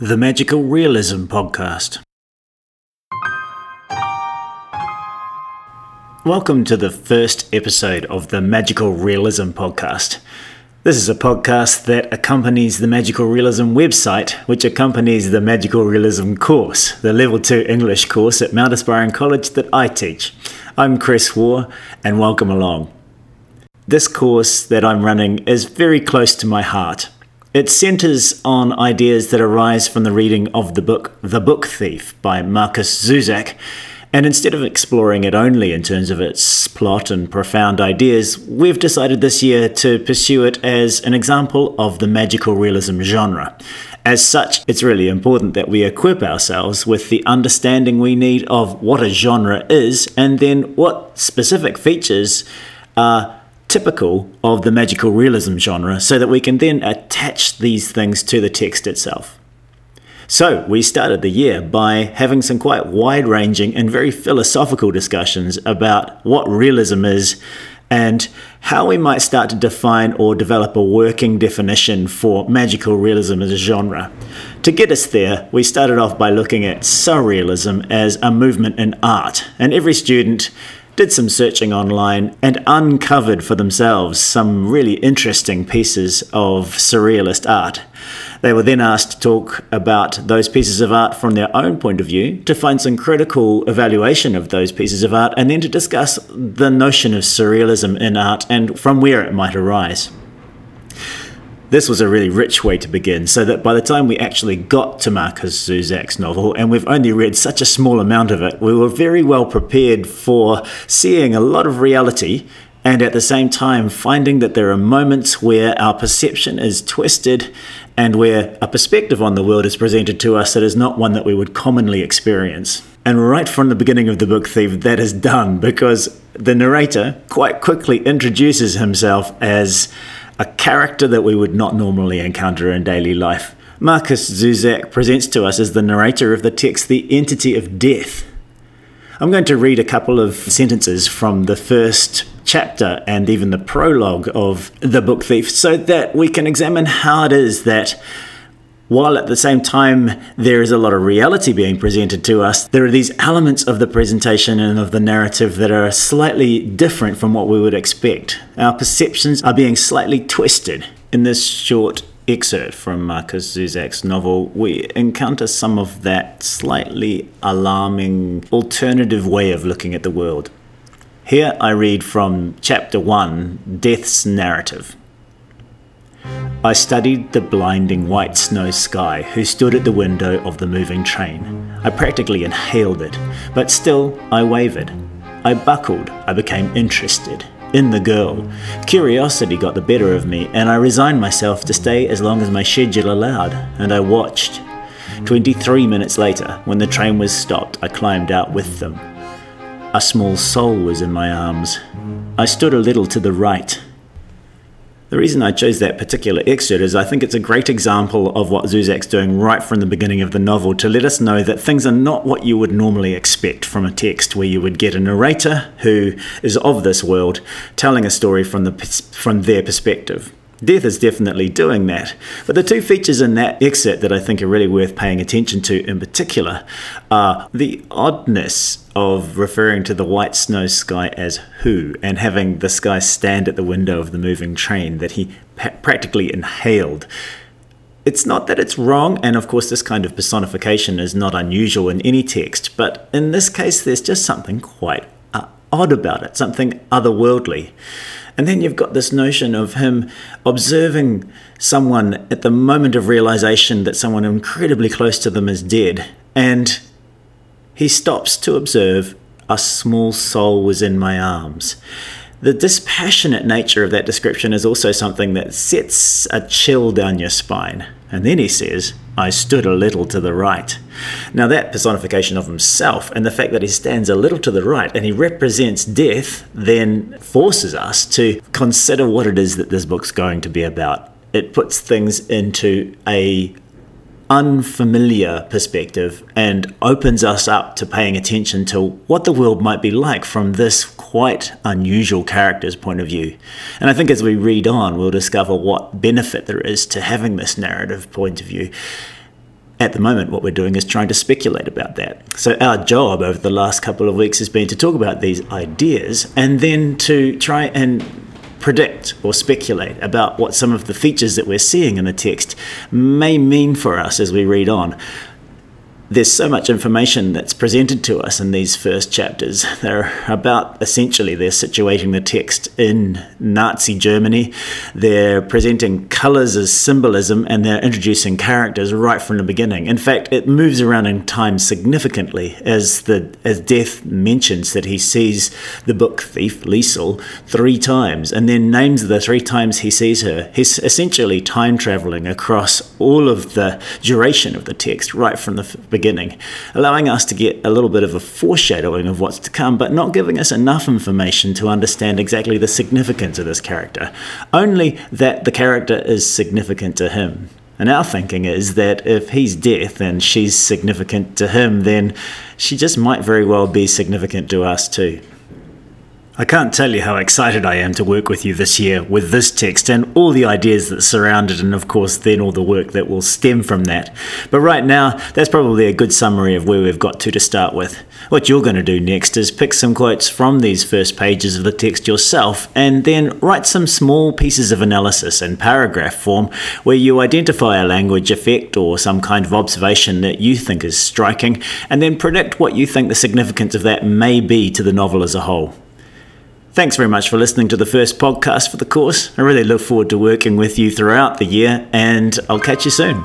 The Magical Realism Podcast. Welcome to the first episode of the Magical Realism Podcast. This is a podcast that accompanies the Magical Realism website, which accompanies the Magical Realism course, the Level 2 English course at Mount Aspiring College that I teach. I'm Chris Waugh, and welcome along. This course that I'm running is very close to my heart. It centers on ideas that arise from the reading of the book The Book Thief by Markus Zusak. And instead of exploring it only in terms of its plot and profound ideas, we've decided this year to pursue it as an example of the magical realism genre. As such, it's really important that we equip ourselves with the understanding we need of what a genre is and then what specific features are typical of the magical realism genre so that we can then attach these things to the text itself. So, we started the year by having some quite wide ranging and very philosophical discussions about what realism is and how we might start to define or develop a working definition for magical realism as a genre. To get us there, we started off by looking at surrealism as a movement in art, and every student did some searching online, and uncovered for themselves some really interesting pieces of surrealist art. They were then asked to talk about those pieces of art from their own point of view, to find some critical evaluation of those pieces of art, and then to discuss the notion of surrealism in art and from where it might arise this was a really rich way to begin, so that by the time we actually got to Markus Zusak's novel, and we've only read such a small amount of it, we were very well prepared for seeing a lot of reality and at the same time finding that there are moments where our perception is twisted and where a perspective on the world is presented to us that is not one that we would commonly experience. And right from the beginning of the book Thief, that is done because the narrator quite quickly introduces himself as a character that we would not normally encounter in daily life. Markus Zusak presents to us as the narrator of the text the entity of death. I'm going to read a couple of sentences from the first chapter and even the prologue of the book Thief so that we can examine how it is that while at the same time there is a lot of reality being presented to us, there are these elements of the presentation and of the narrative that are slightly different from what we would expect. Our perceptions are being slightly twisted. In this short excerpt from Markus Zusak's novel, we encounter some of that slightly alarming alternative way of looking at the world. Here I read from chapter 1 Death's Narrative. I studied the blinding white snow sky who stood at the window of the moving train. I practically inhaled it, but still I wavered. I buckled, I became interested. In the girl. Curiosity got the better of me, and I resigned myself to stay as long as my schedule allowed, and I watched. 23 minutes later, when the train was stopped, I climbed out with them. A small soul was in my arms. I stood a little to the right, the reason I chose that particular excerpt is I think it's a great example of what Zusak's doing right from the beginning of the novel to let us know that things are not what you would normally expect from a text, where you would get a narrator who is of this world telling a story from, the, from their perspective. Death is definitely doing that. But the two features in that excerpt that I think are really worth paying attention to in particular are the oddness of referring to the white snow sky as who and having the sky stand at the window of the moving train that he pa- practically inhaled. It's not that it's wrong, and of course, this kind of personification is not unusual in any text, but in this case, there's just something quite odd about it, something otherworldly. And then you've got this notion of him observing someone at the moment of realization that someone incredibly close to them is dead. And he stops to observe a small soul was in my arms. The dispassionate nature of that description is also something that sets a chill down your spine. And then he says, I stood a little to the right. Now, that personification of himself and the fact that he stands a little to the right and he represents death then forces us to consider what it is that this book's going to be about. It puts things into a unfamiliar perspective and opens us up to paying attention to what the world might be like from this quite unusual character's point of view. And I think as we read on, we'll discover what benefit there is to having this narrative point of view at the moment, what we're doing is trying to speculate about that. So, our job over the last couple of weeks has been to talk about these ideas and then to try and predict or speculate about what some of the features that we're seeing in the text may mean for us as we read on there's so much information that's presented to us in these first chapters. They're about essentially they're situating the text in Nazi Germany. They're presenting colors as symbolism and they're introducing characters right from the beginning. In fact, it moves around in time significantly as the as Death mentions that he sees the book thief Liesel three times and then names the three times he sees her. He's essentially time traveling across all of the duration of the text right from the beginning, allowing us to get a little bit of a foreshadowing of what's to come, but not giving us enough information to understand exactly the significance of this character. Only that the character is significant to him. And our thinking is that if he's death and she's significant to him, then she just might very well be significant to us too. I can't tell you how excited I am to work with you this year with this text and all the ideas that surround it, and of course, then all the work that will stem from that. But right now, that's probably a good summary of where we've got to to start with. What you're going to do next is pick some quotes from these first pages of the text yourself and then write some small pieces of analysis in paragraph form where you identify a language effect or some kind of observation that you think is striking and then predict what you think the significance of that may be to the novel as a whole. Thanks very much for listening to the first podcast for the course. I really look forward to working with you throughout the year, and I'll catch you soon.